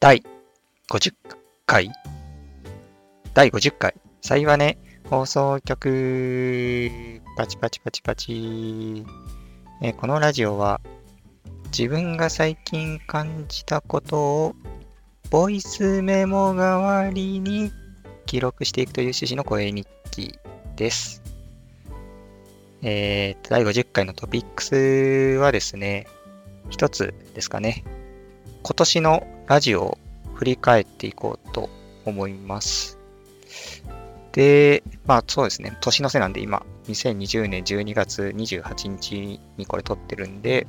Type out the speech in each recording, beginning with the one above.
第50回第50回幸はね、放送局パチパチパチパチ、えこのラジオは自分が最近感じたことをボイスメモ代わりに記録していくという趣旨の声日記です。えー、第50回のトピックスはですね、一つですかね。今年のラジオを振り返っていこうと思います。で、まあそうですね、年の瀬なんで今、2020年12月28日にこれ撮ってるんで、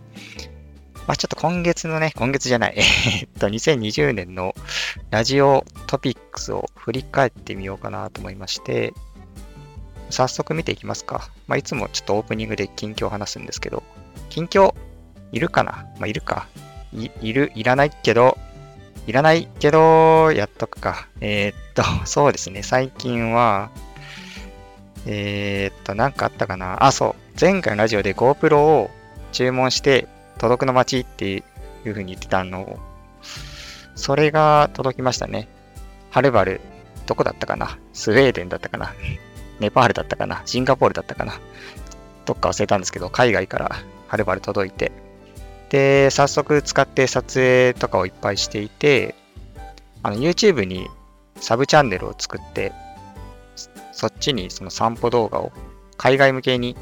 まあちょっと今月のね、今月じゃない、えっと、2020年のラジオトピックスを振り返ってみようかなと思いまして、早速見ていきますか。まあいつもちょっとオープニングで近況を話すんですけど、近況いるかな？まあいるか。いいる、いらないけど、いらないけど、やっとくか。えーっと、そうですね。最近は、えーっと、なんかあったかな。あ、そう。前回のラジオで GoPro を注文して、届くの待ちっていう風に言ってたのを、それが届きましたね。はるばる、どこだったかな？スウェーデンだったかな？ネパールだったかな？シンガポールだったかな？どっか忘れたんですけど、海外からはるばる届いて、で、早速使って撮影とかをいっぱいしていて、あの YouTube にサブチャンネルを作って、そっちにその散歩動画を海外向けに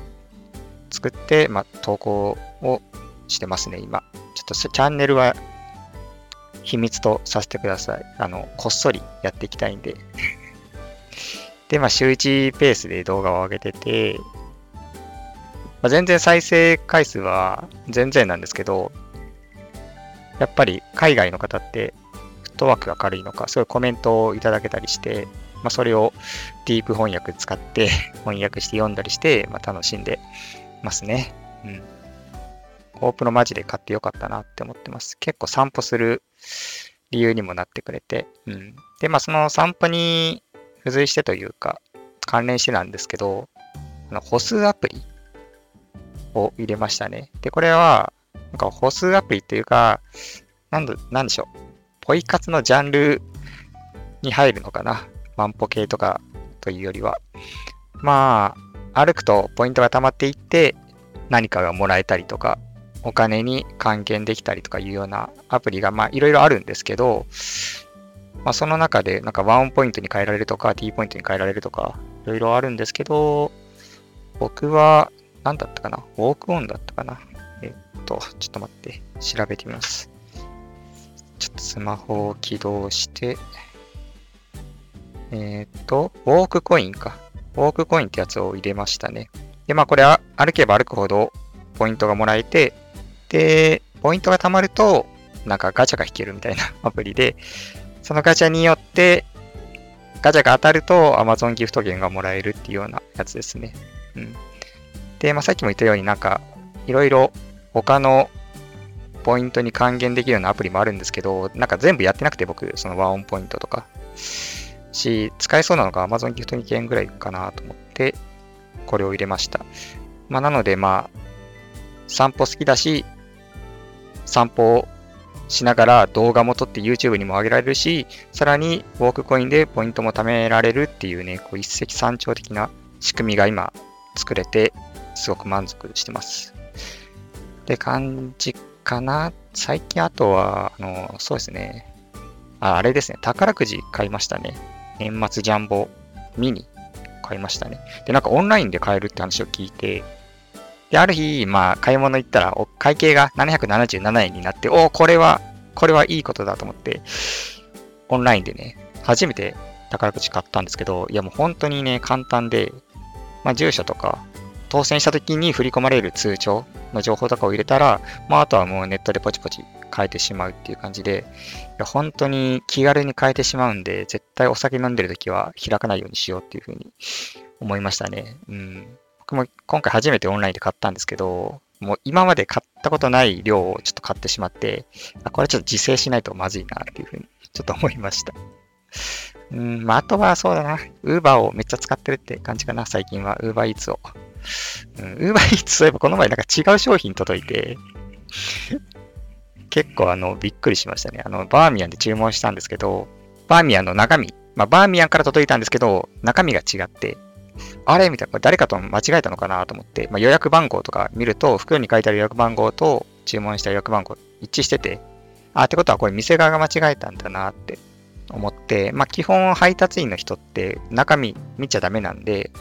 作って、まあ、投稿をしてますね、今。ちょっとチャンネルは秘密とさせてください。あの、こっそりやっていきたいんで。で、まあ、週1ペースで動画を上げてて、まあ、全然再生回数は全然なんですけど、やっぱり海外の方ってフットワークが軽いのか、すごいコメントをいただけたりして、まあ、それをディープ翻訳使って 翻訳して読んだりして、まあ、楽しんでますね。うん。オープンのマジで買ってよかったなって思ってます。結構散歩する理由にもなってくれて。うん。で、まあその散歩に付随してというか、関連してなんですけど、あの歩数アプリを入れましたね。で、これは、なんか歩数アプリっていうか、なん、なんでしょう。ポイ活のジャンルに入るのかな。万歩計とかというよりは。まあ、歩くとポイントが溜まっていって、何かがもらえたりとか、お金に還元できたりとかいうようなアプリが、まあ、いろいろあるんですけど、まあ、その中で、なんかワンポイントに変えられるとか、T ポイントに変えられるとか、いろいろあるんですけど、僕は、何だったかな？ウォークオンだったかな？えっと、ちょっと待って、調べてみます。ちょっとスマホを起動して、えっと、ウォークコインか。ウォークコインってやつを入れましたね。で、まあこれは歩けば歩くほどポイントがもらえて、で、ポイントが貯まると、なんかガチャが引けるみたいな アプリで、そのガチャによって、ガチャが当たると Amazon ギフト券がもらえるっていうようなやつですね。うん。で、まあ、さっきも言ったようになんか、いろいろ他のポイントに還元できるようなアプリもあるんですけど、なんか全部やってなくて僕、そのワンオンポイントとか。し、使えそうなのが Amazon ギフト2件ぐらいかなと思って、これを入れました。まあ、なのでまあ、散歩好きだし、散歩をしながら動画も撮って YouTube にも上げられるし、さらにウォークコインでポイントも貯められるっていうね、こう一石三鳥的な仕組みが今作れて、すごく満足してます。って感じかな。最近あとは、あの、そうですね。あ、あれですね。宝くじ買いましたね。年末ジャンボミニ買いましたね。で、なんかオンラインで買えるって話を聞いて、で、ある日、まあ、買い物行ったら、お会計が777円になって、おお、これは、これはいいことだと思って、オンラインでね、初めて宝くじ買ったんですけど、いやもう本当にね、簡単で、まあ、住所とか、当選した時に振り込まれる通帳の情報とかを入れたら、まあ、あとはもうネットでポチポチ変えてしまうっていう感じで、いや本当に気軽に変えてしまうんで、絶対お酒飲んでる時は開かないようにしようっていうふうに思いましたね。うん。僕も今回初めてオンラインで買ったんですけど、もう今まで買ったことない量をちょっと買ってしまって、あこれちょっと自制しないとまずいなっていうふうにちょっと思いました。うん、まあ、あとはそうだな。ウーバーをめっちゃ使ってるって感じかな、最近は。ウーバーイーツを。うん、ウーバーイーツそういえばこの前なんか違う商品届いて、結構あの、びっくりしましたね。あの、バーミヤンで注文したんですけど、バーミヤンの中身、まあ、バーミヤンから届いたんですけど、中身が違って、あれ？みたいな、誰かと間違えたのかなと思って、まあ、予約番号とか見ると、袋に書いてある予約番号と注文した予約番号一致してて、あ、ってことはこれ店側が間違えたんだなって思って、まあ、基本配達員の人って中身見ちゃダメなんで、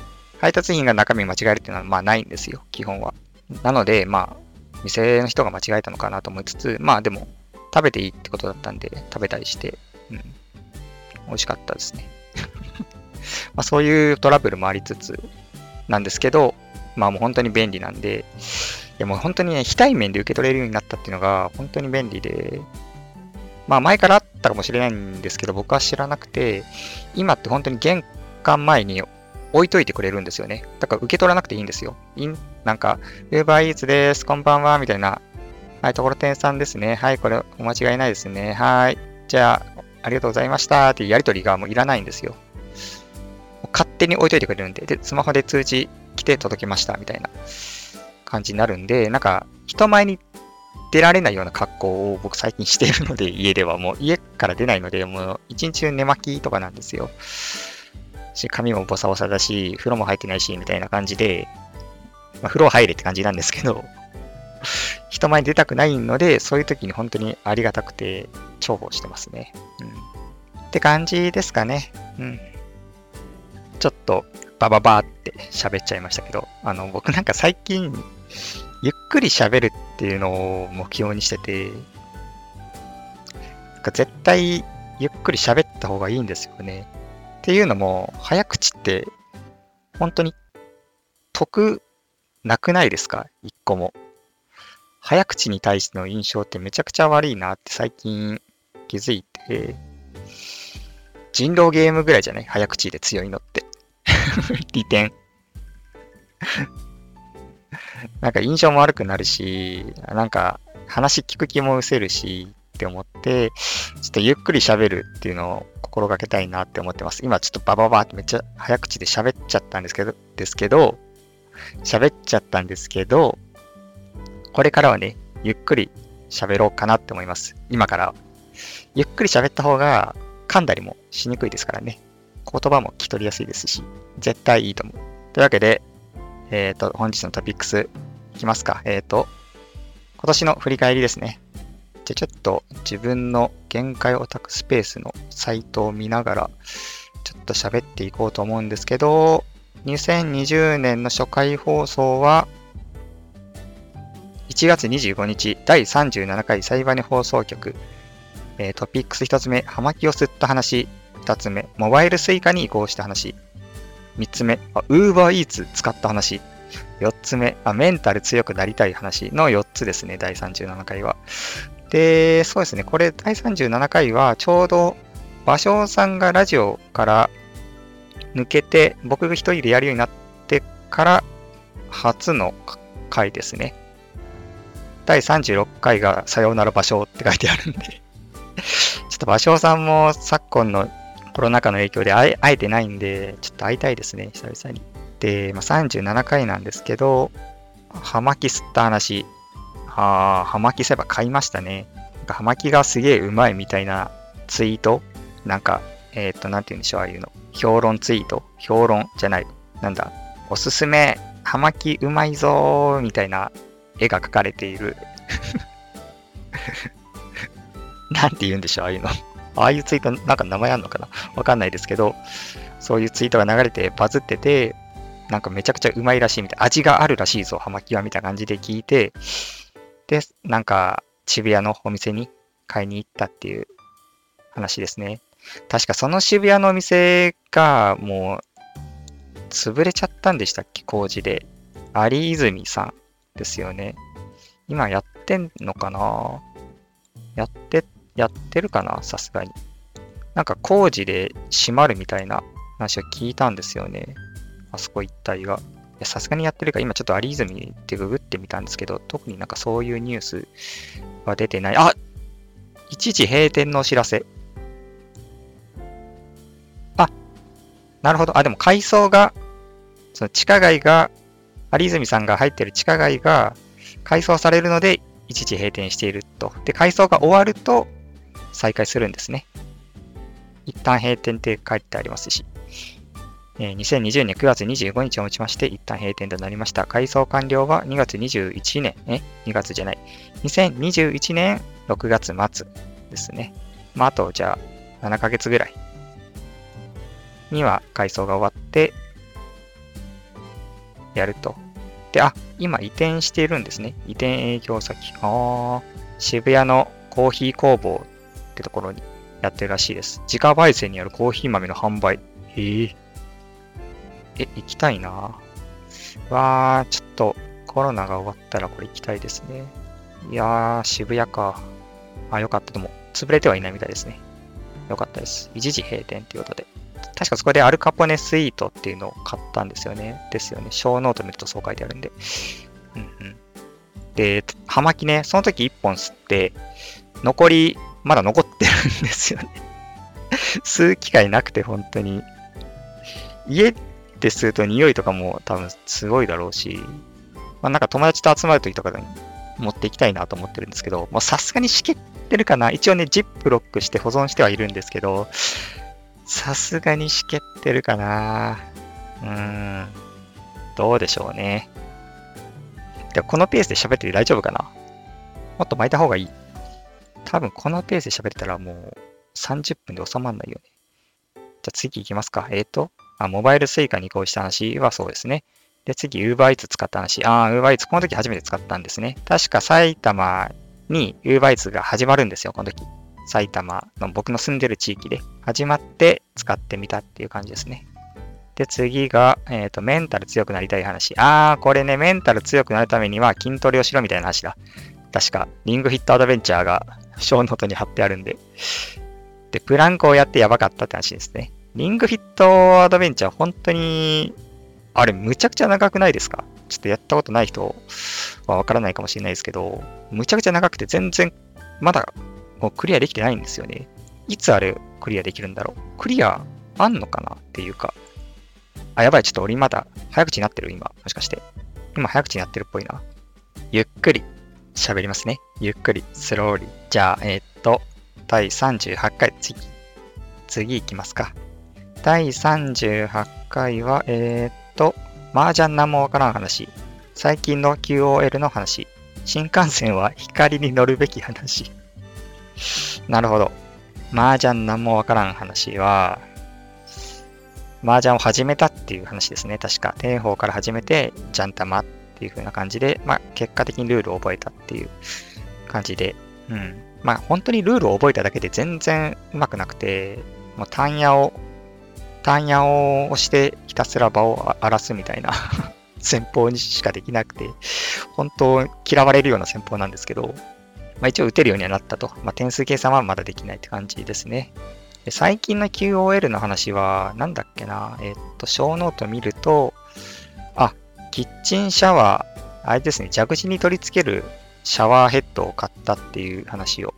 配達員が中身間違えるっていうのはまあないんですよ、基本は。なので、まあ、店の人が間違えたのかなと思いつつ、まあでも、食べていいってことだったんで、食べたりして、うん、美味しかったですね。まそういうトラブルもありつつなんですけど、まあもう本当に便利なんで、いやもう本当にね、非対面で受け取れるようになったっていうのが本当に便利で、まあ前からあったかもしれないんですけど、僕は知らなくて、今って本当に玄関前に置いといてくれるんですよね。だから受け取らなくていいんですよ。インなんか、Uber Eats です、こんばんは、みたいな。はい、ところてんさんですね。はい、これお間違いないですね。はい。じゃあ、ありがとうございましたっていうやりとりがもういらないんですよ。勝手に置いといてくれるんで、で、スマホで通知来て届きましたみたいな感じになるんで、なんか、人前に出られないような格好を僕最近しているので、家ではもう家から出ないので、もう一日中寝巻きとかなんですよ。し、髪もボサボサだし、風呂も入ってないし、みたいな感じで、まあ、風呂入れって感じなんですけど、人前に出たくないので、そういう時に本当にありがたくて重宝してますね。うん。って感じですかね。うん。ちょっとバババーって喋っちゃいましたけど、あの、僕なんか最近、ゆっくり喋るっていうのを目標にしてて、なんか絶対ゆっくり喋った方がいいんですよね。っていうのも、早口って本当に得なくないですか？一個も。早口に対しての印象ってめちゃくちゃ悪いなって最近気づいて、人狼ゲームぐらいじゃない？早口で強いのって。利点。なんか印象も悪くなるし、なんか話聞く気も失せるしって思って、ちょっとゆっくり喋るっていうのを心がけたいなって思ってます。今ちょっとバババってめっちゃ早口で喋っちゃったんですけど、ですけど、喋っちゃったんですけど、これからはね、ゆっくり喋ろうかなって思います。今から。ゆっくり喋った方が噛んだりもしにくいですからね。言葉も聞き取りやすいですし、絶対いいと思う。というわけで、えっ、ー、と、本日のトピックスいきますか。えっ、ー、と、今年の振り返りですね。じゃちょっと自分の限界オタクスペースのサイトを見ながら、ちょっと喋っていこうと思うんですけど、2020年の初回放送は、1月25日、第37回サイバネ放送局、えー、トピックス1つ目、葉巻を吸った話、2つ目、モバイルスイカに移行した話。3つ目、ウーバーイーツ使った話。4つ目あ、メンタル強くなりたい話の4つですね、第37回は。で、そうですね、これ第37回はちょうど芭蕉さんがラジオから抜けて、僕が一人でやるようになってから初の回ですね。第36回がさようなら芭蕉って書いてあるんでちょっと芭蕉さんも昨今のコロナ禍の影響で会えてないんで、ちょっと会いたいですね、久々に。で、まあ、37回なんですけど、葉巻吸った話。ああ、葉巻そういえば買いましたね。なんか葉巻がすげえうまいみたいなツイートなんか、えっ、ー、と、なんて言うんでしょう、ああいうの。評論ツイート評論じゃない。なんだ。おすすめ、葉巻うまいぞーみたいな絵が描かれている。なんて言うんでしょう、ああいうの。ああいうツイート、なんか名前あんのかなわかんないですけど、そういうツイートが流れてバズってて、なんかめちゃくちゃうまいらしいみたいな、味があるらしいぞ、ハマキはみたいな感じで聞いて、で、なんか渋谷のお店に買いに行ったっていう話ですね。確かその渋谷のお店がもう潰れちゃったんでしたっけ？工事で。有泉さんですよね。今やってんのかな？やってやってるかな？さすがに。なんか工事で閉まるみたいな話を聞いたんですよね。あそこ一帯が。さすがにやってるか、今ちょっとアリズミってググってみたんですけど、特になんかそういうニュースは出てない。あ一時閉店のお知らせ。あ、なるほど。あ、でも階層が、その地下街が、有泉さんが入ってる地下街が改装されるので、一時閉店していると。で、改装が終わると再開するんですね。一旦閉店って書いてありますし。え、2020年9月25日をもちまして一旦閉店となりました。改装完了は2月21年、え ?2 月じゃない。2021年6月末ですね。まあ、あと、じゃあ、7ヶ月ぐらいには改装が終わって、やると。で、あ、今移転しているんですね。移転営業先。ああ、渋谷のコーヒー工房ってところにやってるらしいです。自家焙煎によるコーヒー豆の販売。へえ。え、行きたいなわー、ちょっとコロナが終わったらこれ行きたいですね。いやー、渋谷か。あ、よかった。でも、潰れてはいないみたいですね。よかったです。一時閉店ということで。確かそこでアルカポネスイートっていうのを買ったんですよね。ですよね。ショーノート見るとそう書いてあるんで。うんうん。で、葉巻ね、その時1本吸って、残り、まだ残ってるんですよね。吸う機会なくて、本当に。家で吸うと匂いとかも多分すごいだろうし、まあなんか友達と集まる時とかに持っていきたいなと思ってるんですけど、もうさすがにしけってるかな一応ね、ジップロックして保存してはいるんですけど、さすがにしけってるかなうーん。どうでしょうね。でこのペースで喋ってて大丈夫かなもっと巻いた方がいい。多分このペースで喋ってたらもう30分で収まんないよね。じゃあ次行きますか。えっ、ー、と、あ、モバイルスイカに移行した話はそうですね。で、次、UberEats 使った話。ああ、UberEats この時初めて使ったんですね。確か埼玉に UberEats が始まるんですよ、この時。埼玉の僕の住んでる地域で始まって使ってみたっていう感じですね。で、次が、えっ、ー、と、メンタル強くなりたい話。あー、これね、メンタル強くなるためには筋トレをしろみたいな話だ。確か、リングフィットアドベンチャーがショーノートに貼ってあるんで。で、プランクをやってやばかったって話ですね。リングフィットアドベンチャー、本当に、あれ、むちゃくちゃ長くないですか？ちょっとやったことない人はわからないかもしれないですけど、むちゃくちゃ長くて全然、まだもうクリアできてないんですよね。いつあれクリアできるんだろう？クリアあんのかなっていうか。あ、やばい。ちょっと俺まだ早口になってる今。もしかして。今早口になってるっぽいな。ゆっくり喋りますね。ゆっくり、スローリー。じゃあ、えー、っと、第38回、次。次行きますか。第38回は、えー、っと、麻雀なんもわからん話。最近の QOL の話。新幹線は光に乗るべき話。なるほど。麻雀なんもわからん話は、麻雀を始めたっていう話ですね。確か。天宝から始めて、ジャン玉っていう風な感じで、まあ、結果的にルールを覚えたっていう感じで、うん。まあ、本当にルールを覚えただけで全然うまくなくて、もう単野を、単野を押してひたすら場を荒らすみたいな 戦法にしかできなくて、本当嫌われるような戦法なんですけど、まあ、一応打てるようにはなったと。まあ、点数計算はまだできないって感じですね。で最近の QOL の話は、なんだっけな、えっと、小ノート見ると、あ、キッチンシャワー、あれですね、蛇口に取り付けるシャワーヘッドを買ったっていう話を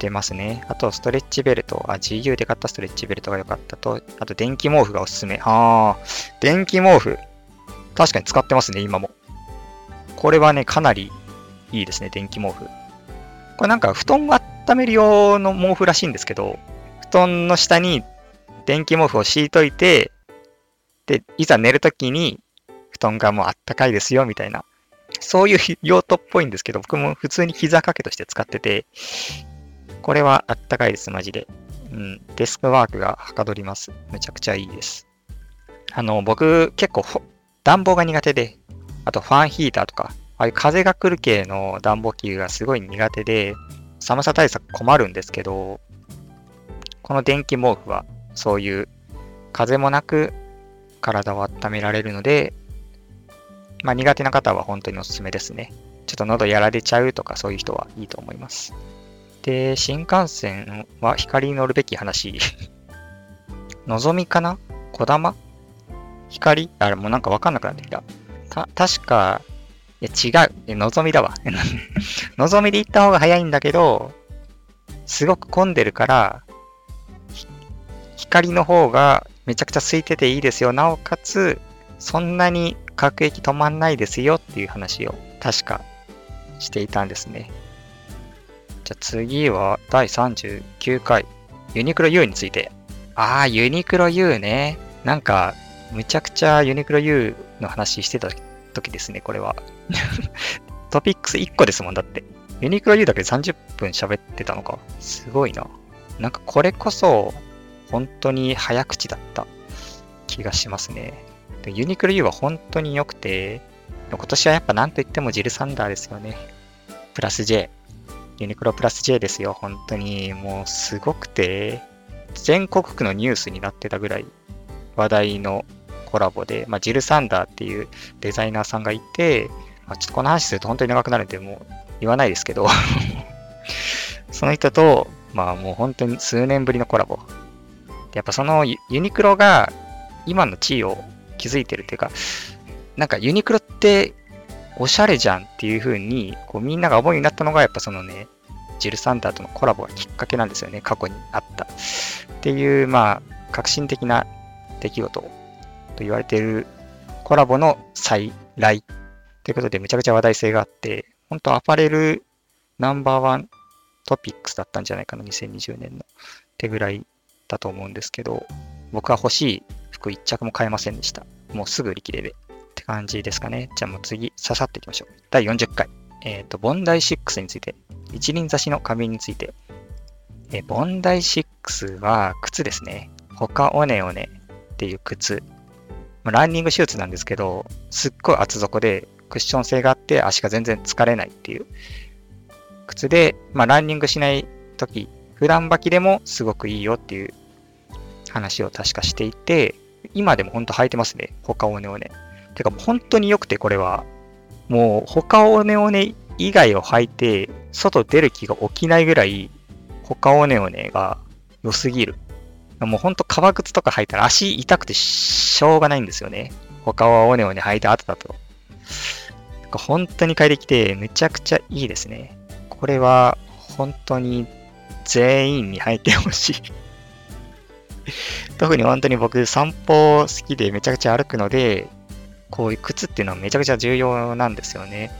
してますね。あと、ストレッチベルト、あ、GU で買ったストレッチベルトが良かったと、あと、電気毛布がおすすめ。あー、電気毛布。確かに使ってますね、今も。これはね、かなりいいですね、電気毛布。これなんか布団を温める用の毛布らしいんですけど、布団の下に電気毛布を敷いといて、で、いざ寝るときに布団がもうあったかいですよみたいな、そういう用途っぽいんですけど、僕も普通に膝掛けとして使ってて、これはあったかいです、マジで。うん、デスクワークがはかどります。めちゃくちゃいいです。あの、僕結構暖房が苦手で、あとファンヒーターとか、ああいう風が来る系の暖房器具がすごい苦手で、寒さ対策困るんですけど、この電気毛布はそういう風もなく体を温められるので、まあ苦手な方は本当におすすめですね。ちょっと喉やられちゃうとかそういう人はいいと思います。で、新幹線は光に乗るべき話。のぞみかな？こだま？光？あれもうなんかわかんなくなってきた。た、確かいや、違う。え、望みだわ。望みで行った方が早いんだけど、すごく混んでるから、光の方がめちゃくちゃ空いてていいですよ。なおかつ、そんなに各駅止まんないですよっていう話を確かしていたんですね。じゃあ次は第39回ユニクロ U について。ああ、ユニクロ U ね。なんか、むちゃくちゃユニクロ U の話してた時ですね、これは。トピックス1個ですもんだって。ユニクロ U だけで30分喋ってたのか。すごいな。なんかこれこそ、本当に早口だった気がしますね。でユニクロ U は本当に良くて、今年はやっぱ何と言ってもジルサンダーですよね。プラス J。ユニクロプラス J ですよ。本当にもうすごくて、全国区のニュースになってたぐらい話題のコラボで、まあ、ジル・サンダーっていうデザイナーさんがいて、まあ、ちょっとこの話すると本当に長くなるんで、もう言わないですけど その人と、まあもう本当に数年ぶりのコラボ。やっぱそのユニクロが今の地位を築いてるっていうか、なんかユニクロっておしゃれじゃんっていう風にこうみんなが思うようになったのがやっぱそのね、ジル・サンダーとのコラボがきっかけなんですよね、過去にあった。っていう、まあ、革新的な出来事と言われているコラボの再来ということで、めちゃくちゃ話題性があって、本当アパレルナンバーワントピックスだったんじゃないかな、2020年の。ってぐらいだと思うんですけど、僕は欲しい服1着も買えませんでした。もうすぐ売り切れで。って感じですかね。じゃあもう次、ささっていきましょう。第40回。えっ、ー、と、ボンダイ6について、一輪差しの花瓶について。えー、ボンダイ6は靴ですね。他オネオネっていう靴。まあ、ランニングシューズなんですけど、すっごい厚底でクッション性があって足が全然疲れないっていう靴で、まあ、ランニングしないとき、普段履きでもすごくいいよっていう話を確かしていて、今でも本当履いてますね。他オネオネ。てか本当に良くてこれは、もう他オネオネ以外を履いて外出る気が起きないぐらい他オネオネが良すぎる。もうほんと革靴とか履いたら足痛くてしょうがないんですよね。他はオネオネ履いた後だと。本当に快適でめちゃくちゃいいですね。これは本当に全員に履いてほしい特に本当に僕散歩好きでめちゃくちゃ歩くので、こういう靴っていうのはめちゃくちゃ重要なんですよね。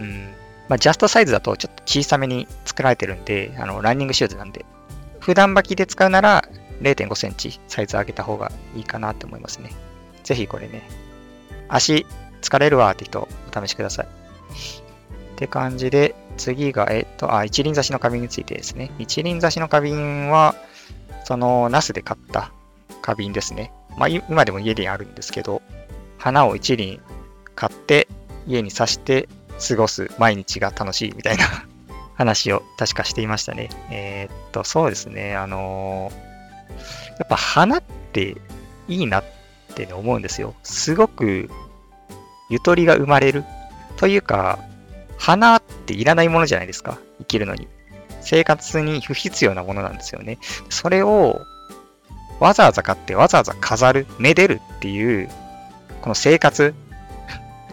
うん。まあ、ジャストサイズだとちょっと小さめに作られてるんで、あの、ランニングシューズなんで、普段履きで使うなら0.5センチサイズ上げた方がいいかなって思いますね。ぜひこれね、足疲れるわーって人お試しください。って感じで、次が、えっと、あ、一輪挿しの花瓶についてですね。一輪挿しの花瓶は、その、ナスで買った花瓶ですね。まあ、今でも家にあるんですけど、花を一輪買って家に刺して過ごす毎日が楽しいみたいな 話を確かしていましたね。えー、っと、そうですね。あのー、やっぱ花っていいなって思うんですよ。すごくゆとりが生まれる。というか、花っていらないものじゃないですか。生きるのに。生活に不必要なものなんですよね。それをわざわざ買ってわざわざ飾る、めでるっていうこの生活、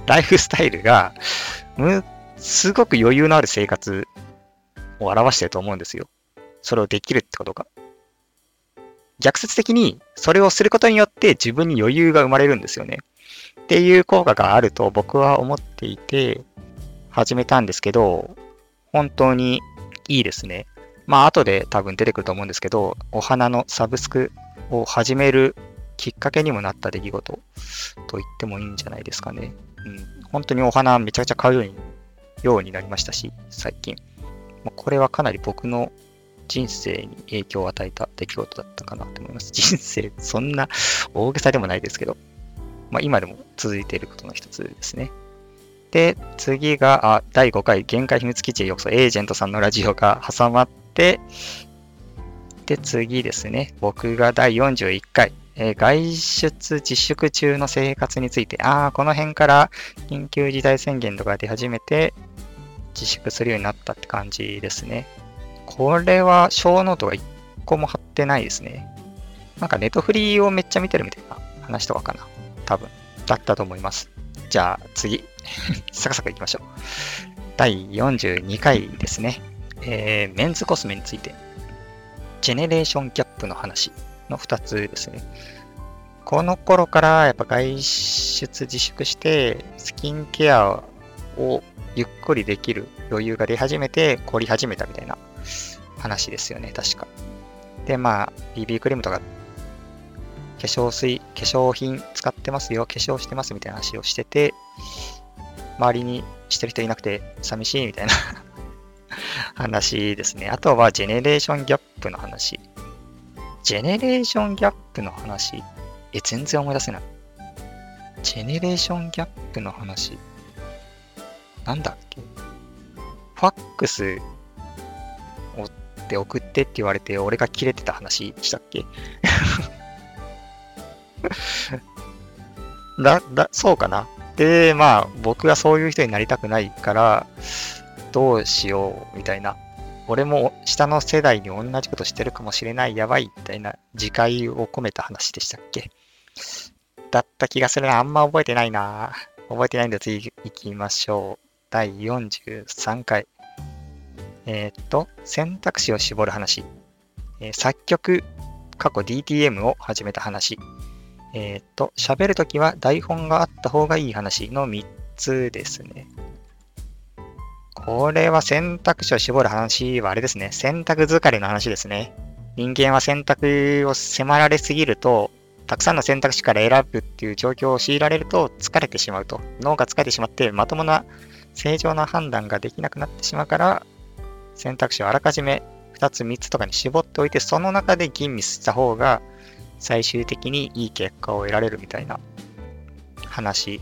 ライフスタイルが、むすごく余裕のある生活を表してると思うんですよ。それをできるってことが。逆説的に、それをすることによって自分に余裕が生まれるんですよね。っていう効果があると僕は思っていて、始めたんですけど、本当にいいですね。まあ、後で多分出てくると思うんですけど、お花のサブスクを始めるきっかけにもなった出来事と言ってもいいんじゃないですかね。うん、本当にお花めちゃくちゃ買うようにようになりましたし、最近。まこれはかなり僕の人生に影響を与えた出来事だったかなと思います。人生、そんな大げさでもないですけど、まあ、今でも続いていることの一つですね。で、次が、あ第5回、限界秘密基地へようこそ、エージェントさんのラジオが挟まって、で、次ですね、僕が第41回、えー、外出自粛中の生活について、ああ、この辺から緊急事態宣言とか出始めて、自粛するようになったって感じですね。これは小ノートが1個も貼ってないですね。なんかネットフリーをめっちゃ見てるみたいな話とかかな。多分。だったと思います。じゃあ次。サクサクいきましょう。第42回ですね。えー、メンズコスメについて。ジェネレーションギャップの話。の2つですね。この頃からやっぱ外出自粛して、スキンケアをゆっくりできる余裕が出始めて凝り始めたみたいな話ですよね、確か。で、まあ、BB クリームとか化粧水、化粧品使ってますよ、化粧してますみたいな話をしてて、周りにしてる人いなくて寂しいみたいな 話ですね。あとはジェネレーションギャップの話。ジェネレーションギャップの話え、全然思い出せない。ジェネレーションギャップの話。なんだっけ？ファックスをって送ってって言われて、俺が切れてた話したっけ？だ、だ、そうかな。で、まあ、僕はそういう人になりたくないから、どうしよう、みたいな。俺も下の世代に同じことしてるかもしれない、やばい、みたいな自戒を込めた話でしたっけ？だった気がするな。あんま覚えてないな。覚えてないんで次行きましょう。第43回。えー、っと、選択肢を絞る話。えー、作曲、過去 DTM を始めた話。えー、っと、喋るときは台本があった方がいい話の3つですね。これは選択肢を絞る話はあれですね。選択疲れの話ですね。人間は選択を迫られすぎると、たくさんの選択肢から選ぶっていう状況を強いられると疲れてしまうと。脳が疲れてしまってまともな正常な判断ができなくなってしまうから、選択肢をあらかじめ2つ3つとかに絞っておいて、その中で吟味した方が最終的にいい結果を得られるみたいな話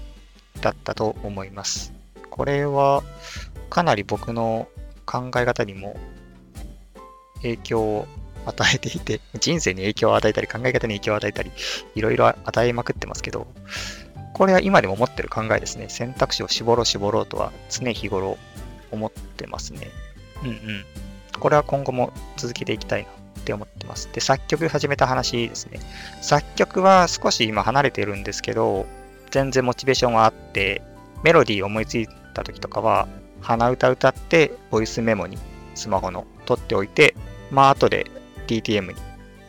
だったと思います。これはかなり僕の考え方にも影響を与えていて、人生に影響を与えたり、考え方に影響を与えたり、いろいろ与えまくってますけど、これは今でも持ってる考えですね。選択肢を絞ろう絞ろうとは常日頃思ってますね。うんうん。これは今後も続けていきたいなって思ってます。で、作曲始めた話ですね。作曲は少し今離れてるんですけど、全然モチベーションはあって、メロディー思いついた時とかは、鼻歌歌って、ボイスメモにスマホの取っておいて、まあ後で DTM に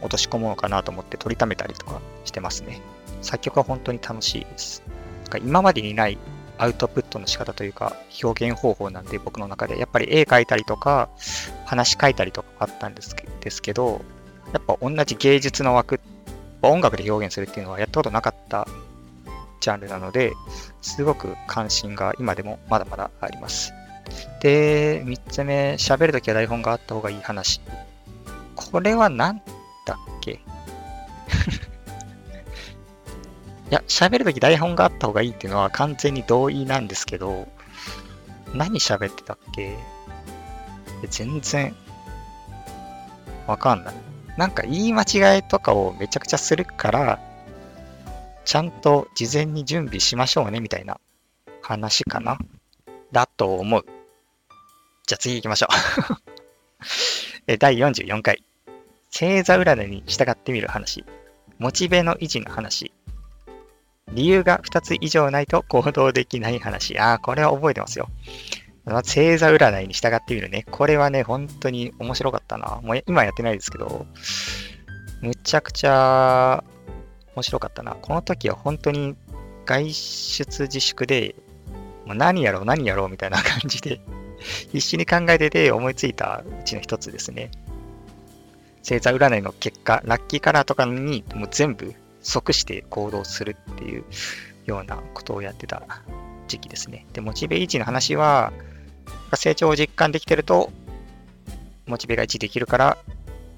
落とし込もうかなと思って取りためたりとかしてますね。作曲は本当に楽しいです。なんか今までにないアウトプットの仕方というか表現方法なんで僕の中でやっぱり絵描いたりとか話書いたりとかあったんですけどやっぱ同じ芸術の枠音楽で表現するっていうのはやったことなかったジャンルなのですごく関心が今でもまだまだあります。で、3つ目、喋るときは台本があった方がいい話。これは何だっけ？いや、喋るとき台本があった方がいいっていうのは完全に同意なんですけど、何喋ってたっけ？全然わかんない。なんか言い間違いとかをめちゃくちゃするから、ちゃんと事前に準備しましょうねみたいな話かなだと思う。じゃあ次行きましょう 第44回。星座占いに従ってみる話。モチベの維持の話。理由が2つ以上ないと行動できない話。ああ、これは覚えてますよ。星座占いに従ってみるね。これはね、本当に面白かったな。もう今やってないですけど、むちゃくちゃ面白かったな。この時は本当に外出自粛で、もう何やろう何やろうみたいな感じで必死に考えてて思いついたうちの一つですね。星座占いの結果、ラッキーカラーとかにもう全部即して行動するっていうようなことをやってた時期ですね。で、モチベ維持の話は、成長を実感できてると、モチベが維持できるから、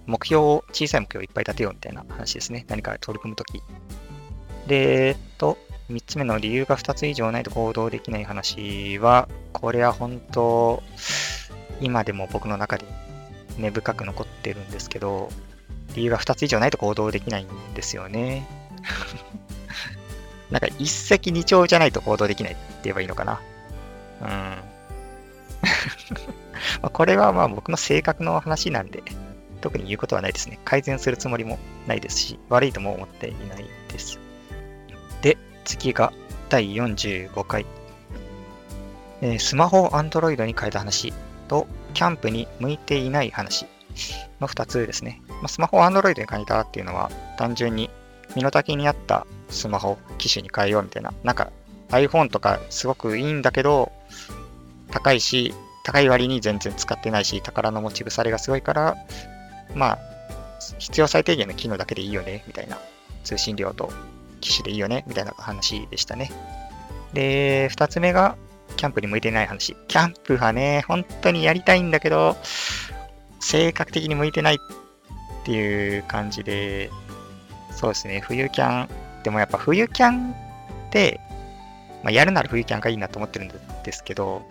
目標を、小さい目標をいっぱい立てようみたいな話ですね。何か取り組むとき。で、えっと、3つ目の理由が2つ以上ないと行動できない話は、これは本当、今でも僕の中で根深く残ってるんですけど、理由が2つ以上ないと行動できないんですよね。なんか一石二鳥じゃないと行動できないって言えばいいのかな。うん。まこれはまあ僕の性格の話なんで、特に言うことはないですね。改善するつもりもないですし、悪いとも思っていないです。で、次が第45回。えー、スマホを Android に変えた話と、キャンプに向いていない話の2つですね。まあ、スマホを Android に変えたっていうのは、単純に身の丈に合ったスマホ機種に変えようみたいな。なんか iPhone とかすごくいいんだけど、高いし、高い割に全然使ってないし、宝の持ち腐れがすごいから、まあ、必要最低限の機能だけでいいよね、みたいな。通信量と機種でいいよね、みたいな話でしたね。で、二つ目が、キャンプに向いてない話。キャンプはね、本当にやりたいんだけど、性格的に向いてないっていう感じで、そうですね、冬キャン、でもやっぱ冬キャンって、まあ、やるなら冬キャンがいいなと思ってるんですけど、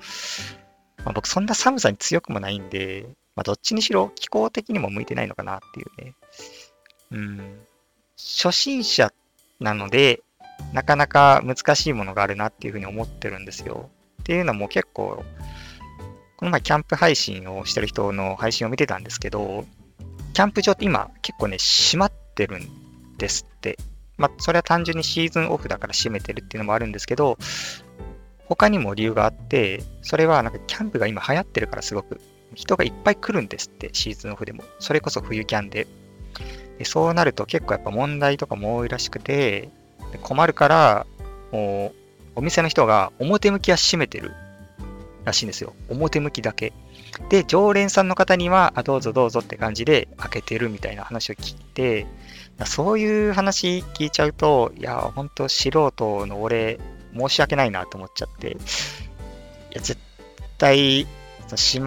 まあ、僕そんな寒さに強くもないんで、まあ、どっちにしろ気候的にも向いてないのかなっていうね。うん。初心者なので、なかなか難しいものがあるなっていうふうに思ってるんですよ。っていうのも結構、この前キャンプ配信をしてる人の配信を見てたんですけど、キャンプ場って今結構ね、閉まってるんですって。まあ、それは単純にシーズンオフだから閉めてるっていうのもあるんですけど、他にも理由があって、それはなんかキャンプが今流行ってるからすごく人がいっぱい来るんですって、シーズンオフでも。それこそ冬キャンで。でそうなると結構やっぱ問題とかも多いらしくて、困るから、もう、お店の人が表向きは閉めてるらしいんですよ。表向きだけ。で、常連さんの方には、あ、どうぞどうぞって感じで開けてるみたいな話を聞いて、そういう話聞いちゃうと、いや、ほんと素人の俺、申し訳ないなと思っちゃって、いや、絶対、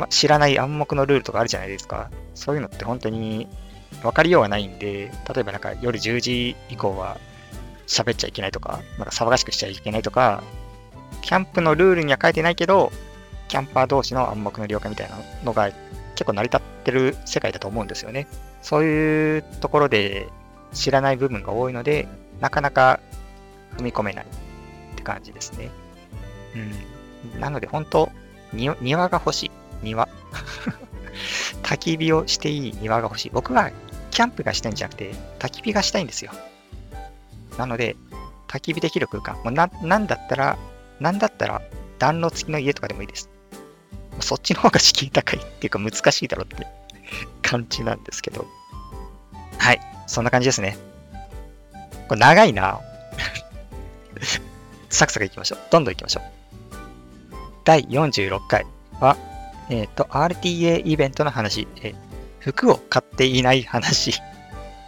知らない暗黙のルールとかあるじゃないですか。そういうのって本当に分かりようがないんで、例えばなんか夜10時以降は喋っちゃいけないとか、なんか騒がしくしちゃいけないとか、キャンプのルールには書いてないけど、キャンパー同士の暗黙の了解みたいなのが結構成り立ってる世界だと思うんですよね。そういうところで知らない部分が多いので、なかなか踏み込めないって感じですね。うん。なので本当、庭が欲しい。庭。焚き火をしていい庭が欲しい。僕はキャンプがしたいんじゃなくて、焚き火がしたいんですよ。なので、焚き火できる空間。もうな、なんだったら、なんだったら暖炉付きの家とかでもいいです。そっちの方が敷居高いっていうか難しいだろうって 感じなんですけど。はい。そんな感じですね。これ長いな サクサクいきましょう。どんどんいきましょう。第46回は、えっ、ー、と、RTA イベントの話、え服を買っていない話。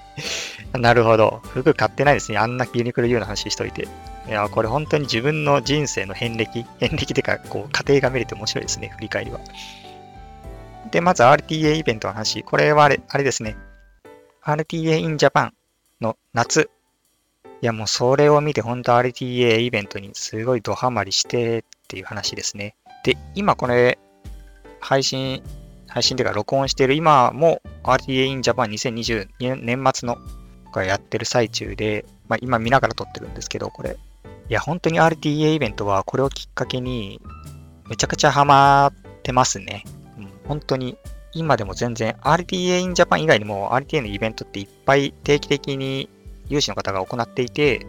なるほど。服買ってないですね。あんなユニクロ U の話しといて。いや、これ本当に自分の人生の遍歴、遍歴ってか、こう、過程が見れて面白いですね。振り返りは。で、まず RTA イベントの話。これはあれ、あれですね。RTA in Japan の夏。いや、もうそれを見て本当 RTA イベントにすごいドハマりしてっていう話ですね。で、今これ、配信、配信でか録音している今も RTA in Japan 2020年末のがやってる最中で、まあ、今見ながら撮ってるんですけど、これ。いや、本当に RTA イベントはこれをきっかけにめちゃくちゃハマってますね。うん、本当に今でも全然 RTA in Japan 以外にも RTA のイベントっていっぱい定期的に有志の方が行っていて、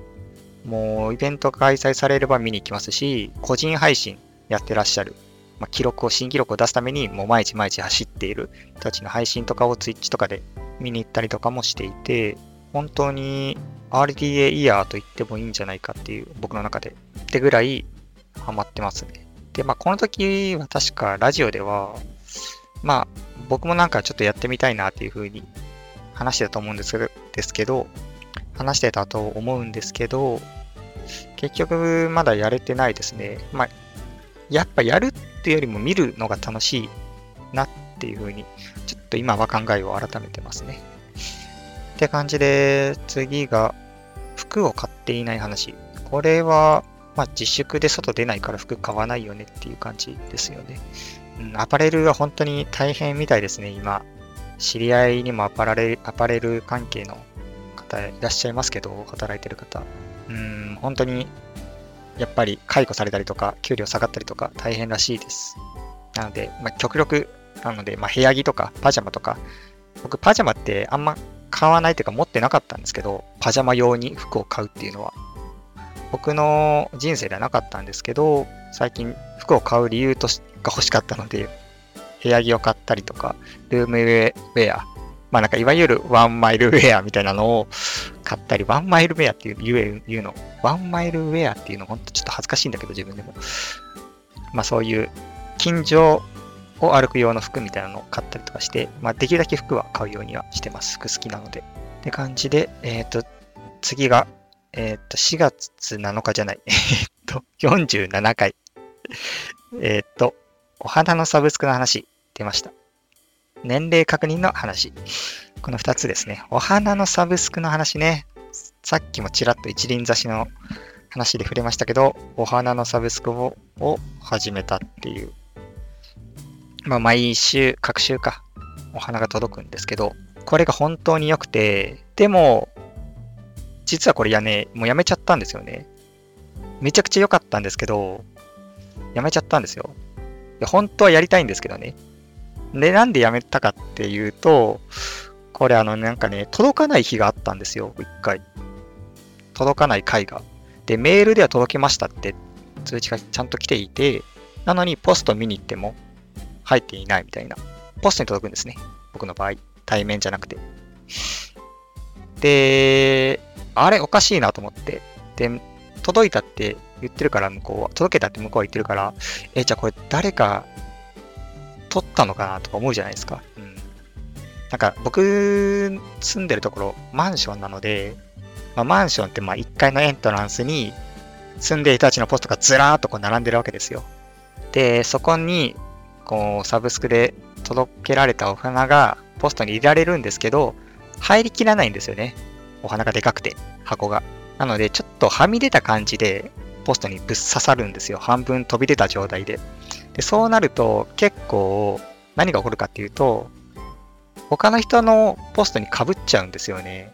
もうイベント開催されれば見に行きますし、個人配信やってらっしゃる、まあ、記録を、新記録を出すためにもう毎日毎日走っている人たちの配信とかを Twitch とかで見に行ったりとかもしていて、本当に RTA イヤーと言ってもいいんじゃないかっていう僕の中でってぐらいハマってますね。で、まあこの時は確かラジオでは、まあ僕もなんかちょっとやってみたいなっていうふうに話してたと思うんですけど、ですけど、話してたと思うんですけど、結局まだやれてないですね。まあ、やっぱやるっていうよりも見るのが楽しいなっていうふうに、ちょっと今は考えを改めてますね。って感じで、次が、服を買っていない話。これは、まあ、自粛で外出ないから服買わないよねっていう感じですよね。うん、アパレルは本当に大変みたいですね、今。知り合いにもアパレルアパレル関係の方いらっしゃいますけど、働いてる方。うん、本当に、やっぱり解雇されたりとか、給料下がったりとか大変らしいです。なので、まあ、極力、なので、まあ、部屋着とかパジャマとか、僕パジャマってあんま買わないというか持ってなかったんですけど、パジャマ用に服を買うっていうのは、僕の人生ではなかったんですけど、最近服を買う理由とが欲しかったので、部屋着を買ったりとか、ルームウェア、まあなんかいわゆるワンマイルウェアみたいなのを買ったり、ワンマイルウェアっていう言うの、ワンマイルウェアっていうのほんとちょっと恥ずかしいんだけど自分でも。まあそういう近所を歩く用の服みたいなのを買ったりとかして、まあ、できるだけ服は買うようにはしてます。服好きなので。って感じで、えっ、ー、と、次が、えっ、ー、と、4月7日じゃない。えっと、47回。えっと、お花のサブスクの話出ました。年齢確認の話。この2つですね。お花のサブスクの話ね。さっきもちらっと一輪挿しの話で触れましたけど、お花のサブスクを始めたっていう。まあ、毎週、各週か、お花が届くんですけど、これが本当に良くて、でも、実はこれやね、もうやめちゃったんですよね。めちゃくちゃ良かったんですけど、やめちゃったんですよ。いや本当はやりたいんですけどね。で、なんでやめたかっていうと、これあのなんかね、届かない日があったんですよ、一回。届かない回が。で、メールでは届きましたって通知がちゃんと来ていて、なのにポスト見に行っても入っていないみたいな。ポストに届くんですね。僕の場合。対面じゃなくて。で、あれおかしいなと思って。で、届いたって言ってるから向こうは、届けたって向こうは言ってるから、え、じゃあこれ誰か取ったのかなとか思うじゃないですか。うん。なんか僕住んでるところマンションなので、まあ、マンションってまあ1階のエントランスに住んでいる人たちのポストがずらーっとこう並んでるわけですよ。で、そこにこうサブスクで届けられたお花がポストに入れられるんですけど、入りきらないんですよね。お花がでかくて、箱が。なので、ちょっとはみ出た感じで、ポストにぶっ刺さるんですよ。半分飛び出た状態で。でそうなると、結構、何が起こるかっていうと、他の人のポストに被っちゃうんですよね。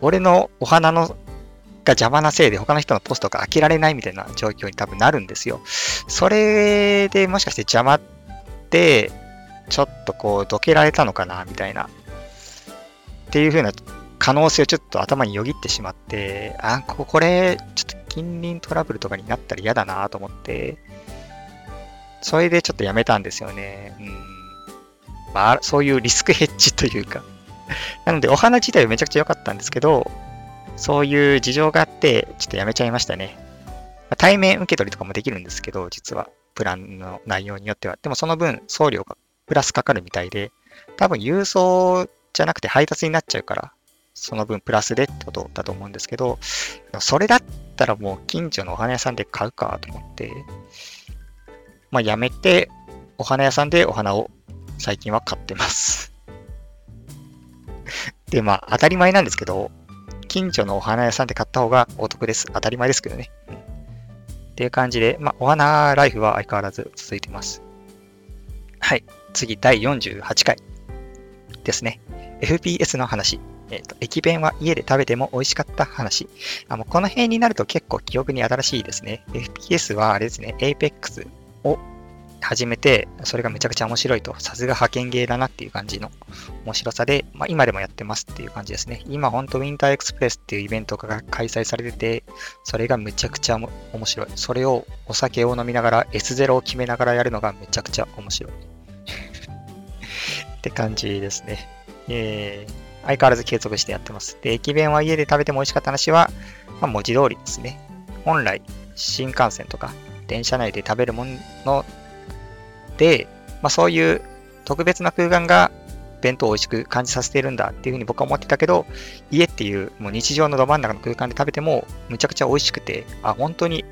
俺のお花のが邪魔なせいで他の人のポストが開けられないみたいな状況に多分なるんですよ。それでもしかして邪魔って、ちょっとこう、どけられたのかなみたいな。っていう風な可能性をちょっと頭によぎってしまって、あ、これ、ちょっと近隣トラブルとかになったら嫌だなと思って、それでちょっとやめたんですよね。うん。まあ、そういうリスクヘッジというか なので、お花自体はめちゃくちゃ良かったんですけど、そういう事情があって、ちょっとやめちゃいましたね。対面受け取りとかもできるんですけど、実は、プランの内容によっては。でもその分、送料がプラスかかるみたいで、多分郵送じゃなくて配達になっちゃうから、その分プラスでってことだと思うんですけど、それだったらもう近所のお花屋さんで買うかと思って、まあやめて、お花屋さんでお花を最近は買ってます。で、まあ当たり前なんですけど、近所のお花屋さんで買った方がお得です。当たり前ですけどね。っていう感じで、まあお花ライフは相変わらず続いてます。はい。次、第48回ですね。FPS の話。えっ、ー、と、駅弁は家で食べても美味しかった話。あのこの辺になると結構記憶に新しいですね。FPS はあれですね、Apex を始めて、それがめちゃくちゃ面白いと、さすが派遣ゲーだなっていう感じの面白さで、まあ、今でもやってますっていう感じですね。今ほんとウィンターエクスプレスっていうイベントが開催されてて、それがめちゃくちゃ面白い。それをお酒を飲みながら S0 を決めながらやるのがめちゃくちゃ面白い。って感じですね。えー相変わらず継続してやってます。で、駅弁は家で食べても美味しかった話は、まあ、文字通りですね。本来、新幹線とか電車内で食べるもので、まあ、そういう特別な空間が弁当を美味しく感じさせているんだっていうふうに僕は思ってたけど、家っていうもう日常のど真ん中の空間で食べてもむちゃくちゃ美味しくて、あ、本当に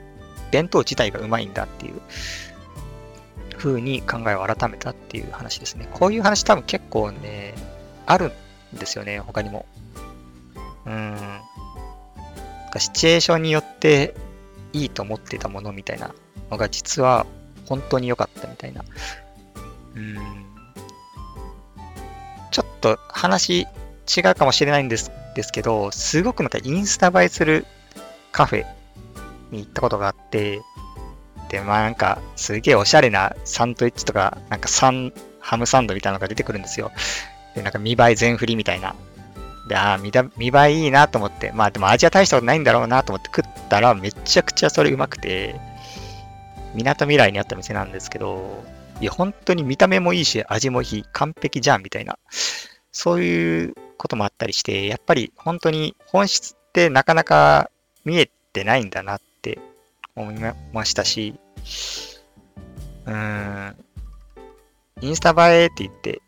弁当自体がうまいんだっていう風に考えを改めたっていう話ですね。こういう話多分結構ね、あるですよね、他にも。うん。シチュエーションによっていいと思ってたものみたいなのが実は本当に良かったみたいな。うん。ちょっと話違うかもしれないんですですけど、すごくなんかインスタ映えするカフェに行ったことがあって、で、まあなんかすげえおしゃれなサンドイッチとか、なんかサン、ハムサンドみたいなのが出てくるんですよ。で、なんか見栄え全振りみたいな。で、ああ、見栄えいいなと思って、まあでも味は大したことないんだろうなと思って食ったら、めちゃくちゃそれうまくて、港未来にあった店なんですけど、いや、本当に見た目もいいし、味もいい、完璧じゃん、みたいな。そういうこともあったりして、やっぱり本当に本質ってなかなか見えてないんだなって思いましたし、うーん、インスタ映えって言って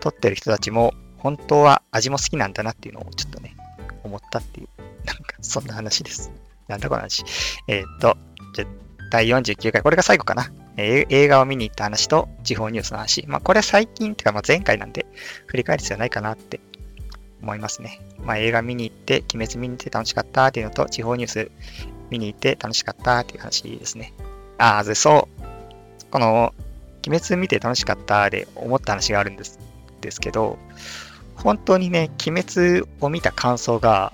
撮ってる人たちも、本当は味も好きなんだなっていうのをちょっとね、思ったっていう、なんかそんな話です。なんだこの話。えー、っと、じゃ第49回、これが最後かな。えー、映画を見に行った話と地方ニュースの話。まあ、これは最近っていうか、まあ、前回なんで、振り返る必要ないかなって思いますね。まあ、映画見に行って、鬼滅見に行って楽しかったっていうのと、地方ニュース見に行って楽しかったっていう話ですね。ああ、そう。この、鬼滅見て楽しかったで思った話があるんですですけど、本当にね、鬼滅を見た感想が、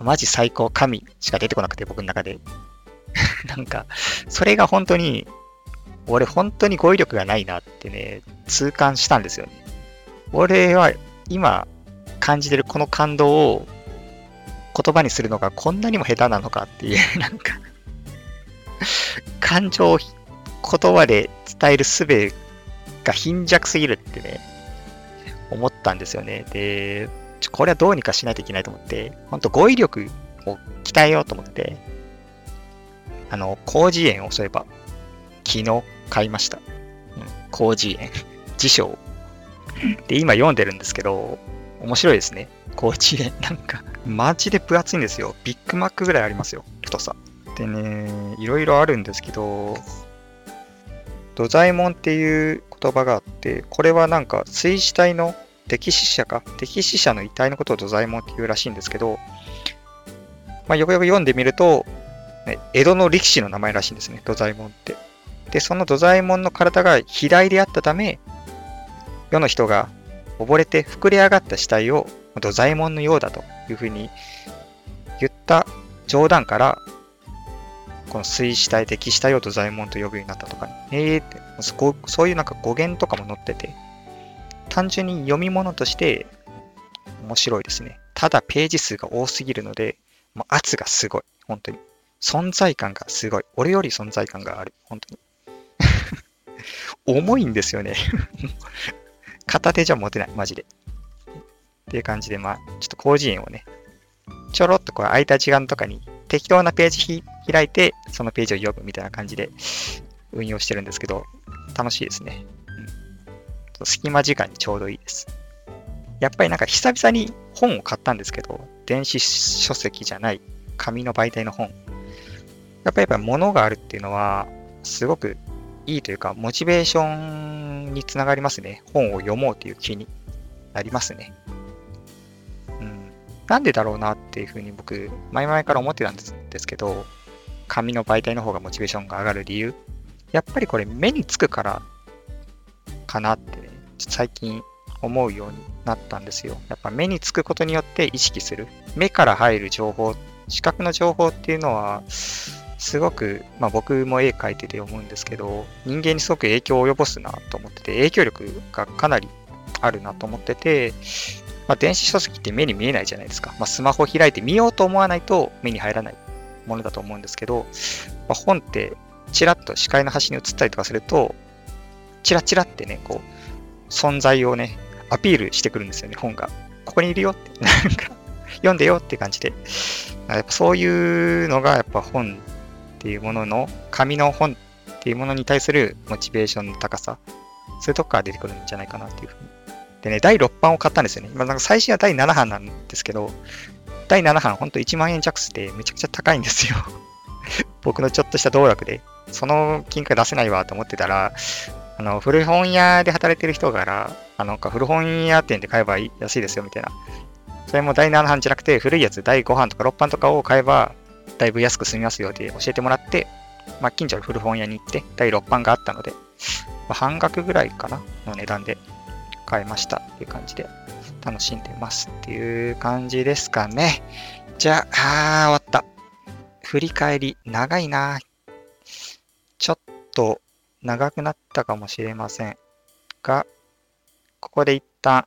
マジ最高神しか出てこなくて、僕の中で。なんか、それが本当に、俺本当に語彙力がないなってね、痛感したんですよね。俺は今感じてるこの感動を言葉にするのがこんなにも下手なのかっていう、なんか感情を言葉で伝える術が貧弱すぎるってね、思ったんですよね。で、これはどうにかしないといけないと思って、本当語彙力を鍛えようと思って、あの、広辞苑をそういえば、昨日買いました。うん、広辞苑。辞書をで、今読んでるんですけど、面白いですね。広辞苑。なんか、マジで分厚いんですよ。ビッグマックぐらいありますよ。太さ。でね、いろいろあるんですけど、土左衛門っていう言葉があって、これはなんか水死体の溺死者か、溺死者の遺体のことを土左衛門っていうらしいんですけど、まあ、よくよく読んでみると、ね、江戸の力士の名前らしいんですね、土左衛門って。で、その土左衛門の体が肥大であったため、世の人が溺れて膨れ上がった死体を土左衛門のようだというふうに言った冗談から、この水死体、敵死体を土左衛門と呼ぶようになったとか、ね、えーってそ、そういうなんか語源とかも載ってて、単純に読み物として面白いですね。ただページ数が多すぎるので、もう圧がすごい。本当に。存在感がすごい。俺より存在感がある。本当に。重いんですよね 片手じゃ持てない。マジで。っていう感じで、まあ、ちょっと広辞苑をね、ちょろっとこう空いた時間とかに適当なページ開いて、そのページを読むみたいな感じで運用してるんですけど、楽しいですね。うん、隙間時間にちょうどいいです。やっぱりなんか久々に本を買ったんですけど、電子書籍じゃない紙の媒体の本。やっぱりやっぱ物があるっていうのは、すごくいいというか、モチベーションにつながりますね。本を読もうという気になりますね。なんでだろうなっていうふうに僕、前々から思ってたんですけど、紙の媒体の方がモチベーションが上がる理由、やっぱりこれ目につくからかなってね、最近思うようになったんですよ。やっぱ目につくことによって意識する。目から入る情報、視覚の情報っていうのは、すごく、まあ僕も絵描いてて思うんですけど、人間にすごく影響を及ぼすなと思ってて、影響力がかなりあるなと思ってて、まあ、電子書籍って目に見えないじゃないですか。まあ、スマホ開いて見ようと思わないと目に入らないものだと思うんですけど、まあ、本ってチラッと視界の端に映ったりとかすると、チラチラってね、こう、存在をね、アピールしてくるんですよね、本が。ここにいるよって、なんか、読んでよって感じで。やっぱそういうのが、やっぱ本っていうものの、紙の本っていうものに対するモチベーションの高さ、そういうとこから出てくるんじゃないかなっていうふうにでね、第6版を買ったんですよね。まあ、なんか最新は第7版なんですけど、第7版ほんと1万円弱してめちゃくちゃ高いんですよ僕のちょっとした道楽で、その金額出せないわと思ってたら、あの、古本屋で働いてる人から、あの、古本屋店で買えば安いですよみたいな。それも第7版じゃなくて、古いやつ第5版とか6版とかを買えば、だいぶ安く済みますよって教えてもらって、まあ、近所の古本屋に行って、第6版があったので、まあ、半額ぐらいかなの値段で買いましたっていう感じで楽しんでますっていう感じですかね。じゃあ、あ終わった。振り返り、長いな。と長くなったかもしれませんが、ここで一旦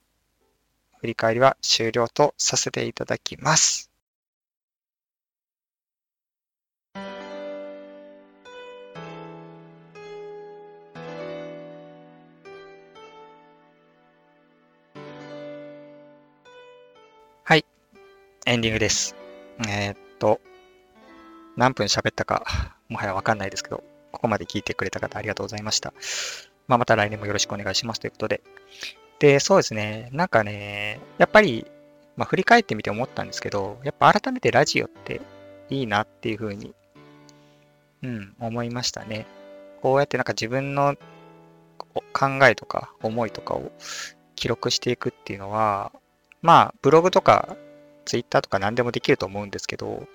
振り返りは終了とさせていただきます。はいエンディングです。えー、っと、何分喋ったか、もはやわかんないですけど、ここまで聞いてくれた方ありがとうございました。まあ、また来年もよろしくお願いしますということで。で、そうですね。なんかね、やっぱり、まあ、振り返ってみて思ったんですけど、やっぱ改めてラジオっていいなっていうふうに、うん、思いましたね。こうやってなんか自分の考えとか思いとかを記録していくっていうのは、まあ、ブログとかツイッターとか何でもできると思うんですけど、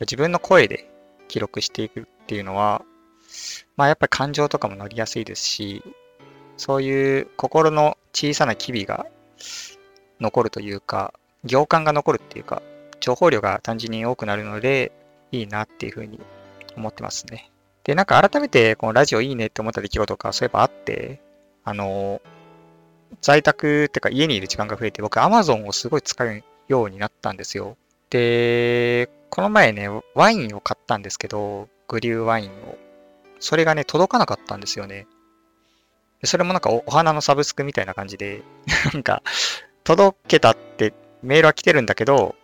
自分の声で記録していくっていうのは、まあやっぱり感情とかも乗りやすいですし、そういう心の小さな機微が残るというか、行間が残るっていうか、情報量が単純に多くなるので、いいなっていうふうに思ってますね。で、なんか改めてこのラジオいいねって思った出来事がそういえばあって、あの、在宅っていうか家にいる時間が増えて、僕 Amazon をすごい使うようになったんですよ。で、この前ね、ワインを買ったんですけど、グリューワインを。それがね、届かなかったんですよね。それもなんかお花のサブスクみたいな感じで、なんか、届けたってメールは来てるんだけど、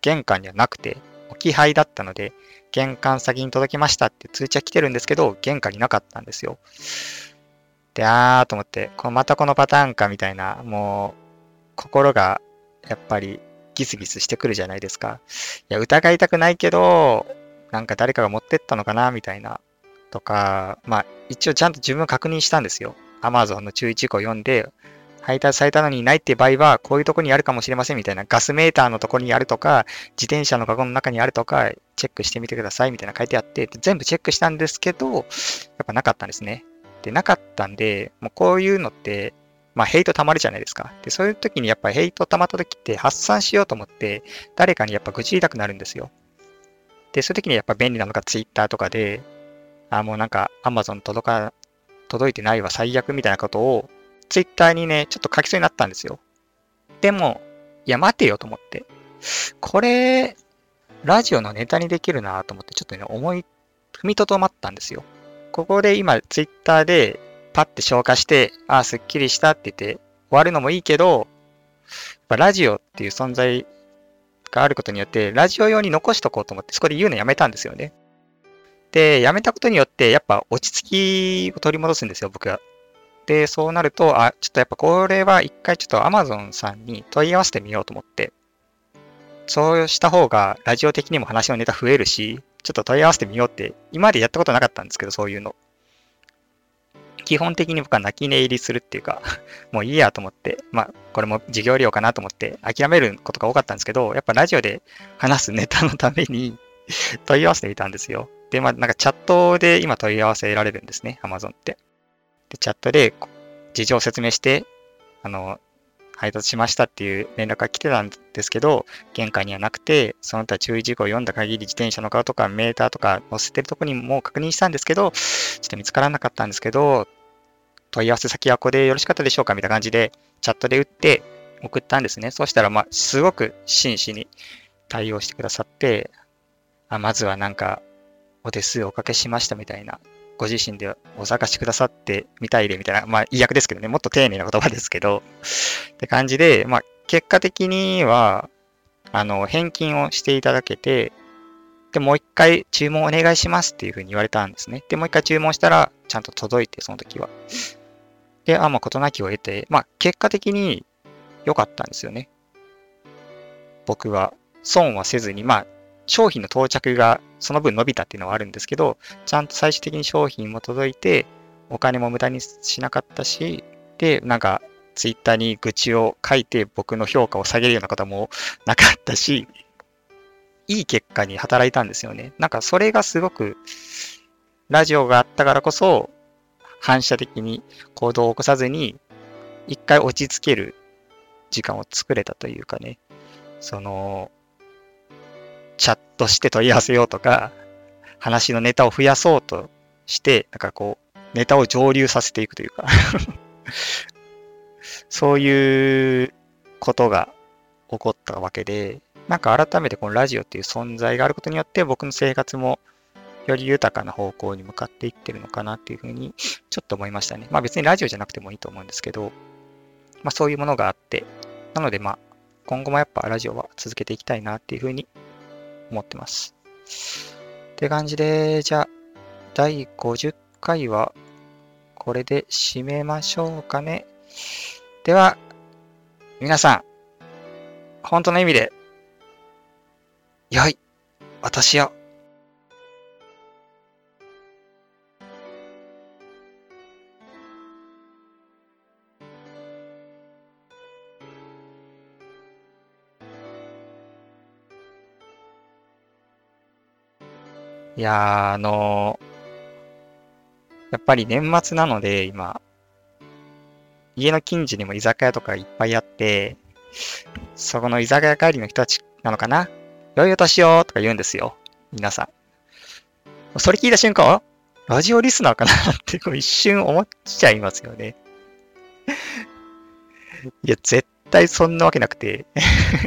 玄関にはなくて、置き配だったので、玄関先に届きましたって通知は来てるんですけど、玄関になかったんですよ。で、あーと思って、このまたこのパターンかみたいな、もう、心がやっぱりギスギスしてくるじゃないですか。いや、疑いたくないけど、なんか誰かが持ってったのかなみたいな。とか、まあ、一応ちゃんと自分は確認したんですよ。Amazon の注意事項を読んで、配達されたのにないって場合は、こういうとこにあるかもしれませんみたいな、ガスメーターのとこにあるとか、自転車のカゴの中にあるとか、チェックしてみてくださいみたいな書いてあって、全部チェックしたんですけど、やっぱなかったんですね。で、なかったんで、もうこういうのって、まあ、ヘイト溜まるじゃないですか。で、そういう時にやっぱヘイト溜まった時って発散しようと思って、誰かにやっぱ愚痴りたくなるんですよ。で、そういう時にやっぱ便利なのが Twitter とかで、あ、もうなんか Amazon 届か、届いてないわ、最悪みたいなことを Twitter にね、ちょっと書きそうになったんですよ。でも、いや、待てよと思って。これ、ラジオのネタにできるなと思って、ちょっとね、思い、踏みとどまったんですよ。ここで今、Twitter でパッて消化して、ああ、すっきりしたって言って終わるのもいいけど、ラジオっていう存在があることによって、ラジオ用に残しとこうと思って、そこで言うのやめたんですよね。で、やめたことによって、やっぱ落ち着きを取り戻すんですよ、僕は。で、そうなると、あ、ちょっとやっぱこれは一回ちょっと Amazon さんに問い合わせてみようと思って、そうした方がラジオ的にも話のネタ増えるし、ちょっと問い合わせてみようって、今までやったことなかったんですけど、そういうの。基本的に僕は泣き寝入りするっていうか もういいやと思って、まあ、これも授業料かなと思って諦めることが多かったんですけど、やっぱラジオで話すネタのために問い合わせていたんですよ。で、まあ、なんかチャットで今問い合わせられるんですね、Amazon って。で、チャットで事情を説明して、あの、配達しましたっていう連絡が来てたんですけど、玄関にはなくて、その他注意事項を読んだ限り自転車の顔とかメーターとか載せてるとこにも確認したんですけど、ちょっと見つからなかったんですけど、問い合わせ先はここでよろしかったでしょうかみたいな感じで、チャットで打って送ったんですね。そうしたら、まあ、すごく真摯に対応してくださって、あまずはなんか、お手数おかけしましたみたいなご自身でお探しくださってみたいでみたいな、まあ、意訳ですけどね、もっと丁寧な言葉ですけど、って感じで、まあ、結果的には、あの、返金をしていただけて、で、もう一回注文お願いしますっていうふうに言われたんですね。で、もう一回注文したら、ちゃんと届いて、その時は。で、あ、まあ、事なきを得て、まあ、結果的に良かったんですよね。僕は。損はせずに、まあ、商品の到着がその分伸びたっていうのはあるんですけど、ちゃんと最終的に商品も届いて、お金も無駄にしなかったし、で、なんか、ツイッターに愚痴を書いて僕の評価を下げるようなこともなかったし、いい結果に働いたんですよね。なんかそれがすごく、ラジオがあったからこそ、反射的に行動を起こさずに、一回落ち着ける時間を作れたというかね、その、チャットして問い合わせようとか、話のネタを増やそうとして、なんかこう、ネタを上流させていくというか そういうことが起こったわけで、なんか改めてこのラジオっていう存在があることによって僕の生活もより豊かな方向に向かっていってるのかなっていうふうにちょっと思いましたね。まあ別にラジオじゃなくてもいいと思うんですけど、まあそういうものがあって、なのでまあ今後もやっぱラジオは続けていきたいなっていうふうに思ってます。って感じで、じゃあ第50回はこれで締めましょうかね。では、皆さん、本当の意味で、よい、私を。いやー、あのー、やっぱり年末なので、今、家の近所にも居酒屋とかいっぱいあって、そこの居酒屋帰りの人たちなのかな？良いお年をとか言うんですよ。皆さん。それ聞いた瞬間、ラジオリスナーかな？ってこう一瞬思っちゃいますよね。いや、絶対そんなわけなくて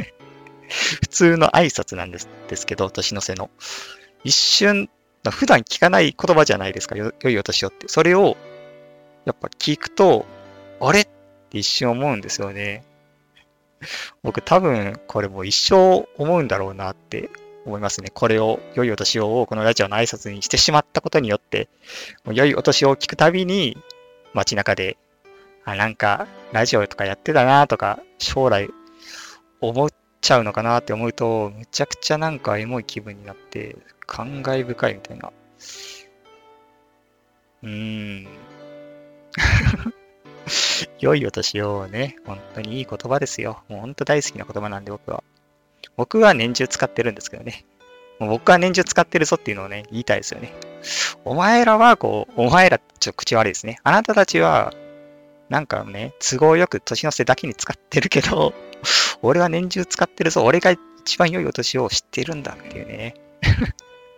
普通の挨拶なんですですけど、年の瀬の。一瞬、普段聞かない言葉じゃないですか、よ良いお年をって。それを、やっぱ聞くと、あれ？って一瞬思うんですよね。僕多分これも一生思うんだろうなって思いますね。これを、良いお年をこのラジオの挨拶にしてしまったことによって、もう良いお年を聞くたびに街中で、あ、なんかラジオとかやってたなとか、将来思っちゃうのかなって思うと、むちゃくちゃなんかエモい気分になって、感慨深いみたいな。うーん。良いお年をね、本当にいい言葉ですよ。もう本当大好きな言葉なんで僕は。僕は年中使ってるんですけどね。もう僕は年中使ってるぞっていうのをね、言いたいですよね。お前らはこう、お前らちょっと口悪いですね。あなたたちは、なんかね、都合よく年の瀬だけに使ってるけど、俺は年中使ってるぞ。俺が一番良いお年を知ってるんだっていうね。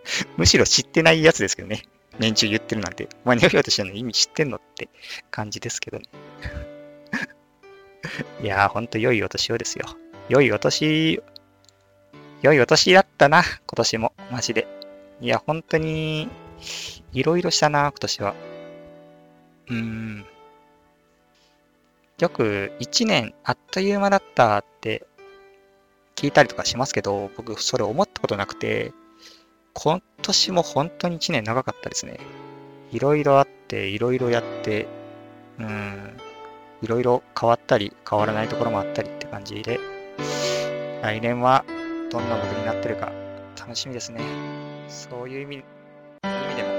むしろ知ってないやつですけどね。年中言ってるなんて。お前、良いお年の意味知ってんのって感じですけどね。いやー、ほんと良いお年をですよ。良いお年、良いお年だったな、今年も。マジで。いや、本当に、いろいろしたな、今年は。うーん。よく、一年あっという間だったって聞いたりとかしますけど、僕、それ思ったことなくて、今年も本当に1年長かったですね。いろいろあって、いろいろやって、うん、いろいろ変わったり、変わらないところもあったりって感じで、来年はどんな僕になってるか楽しみですね。そういう意味、意味でも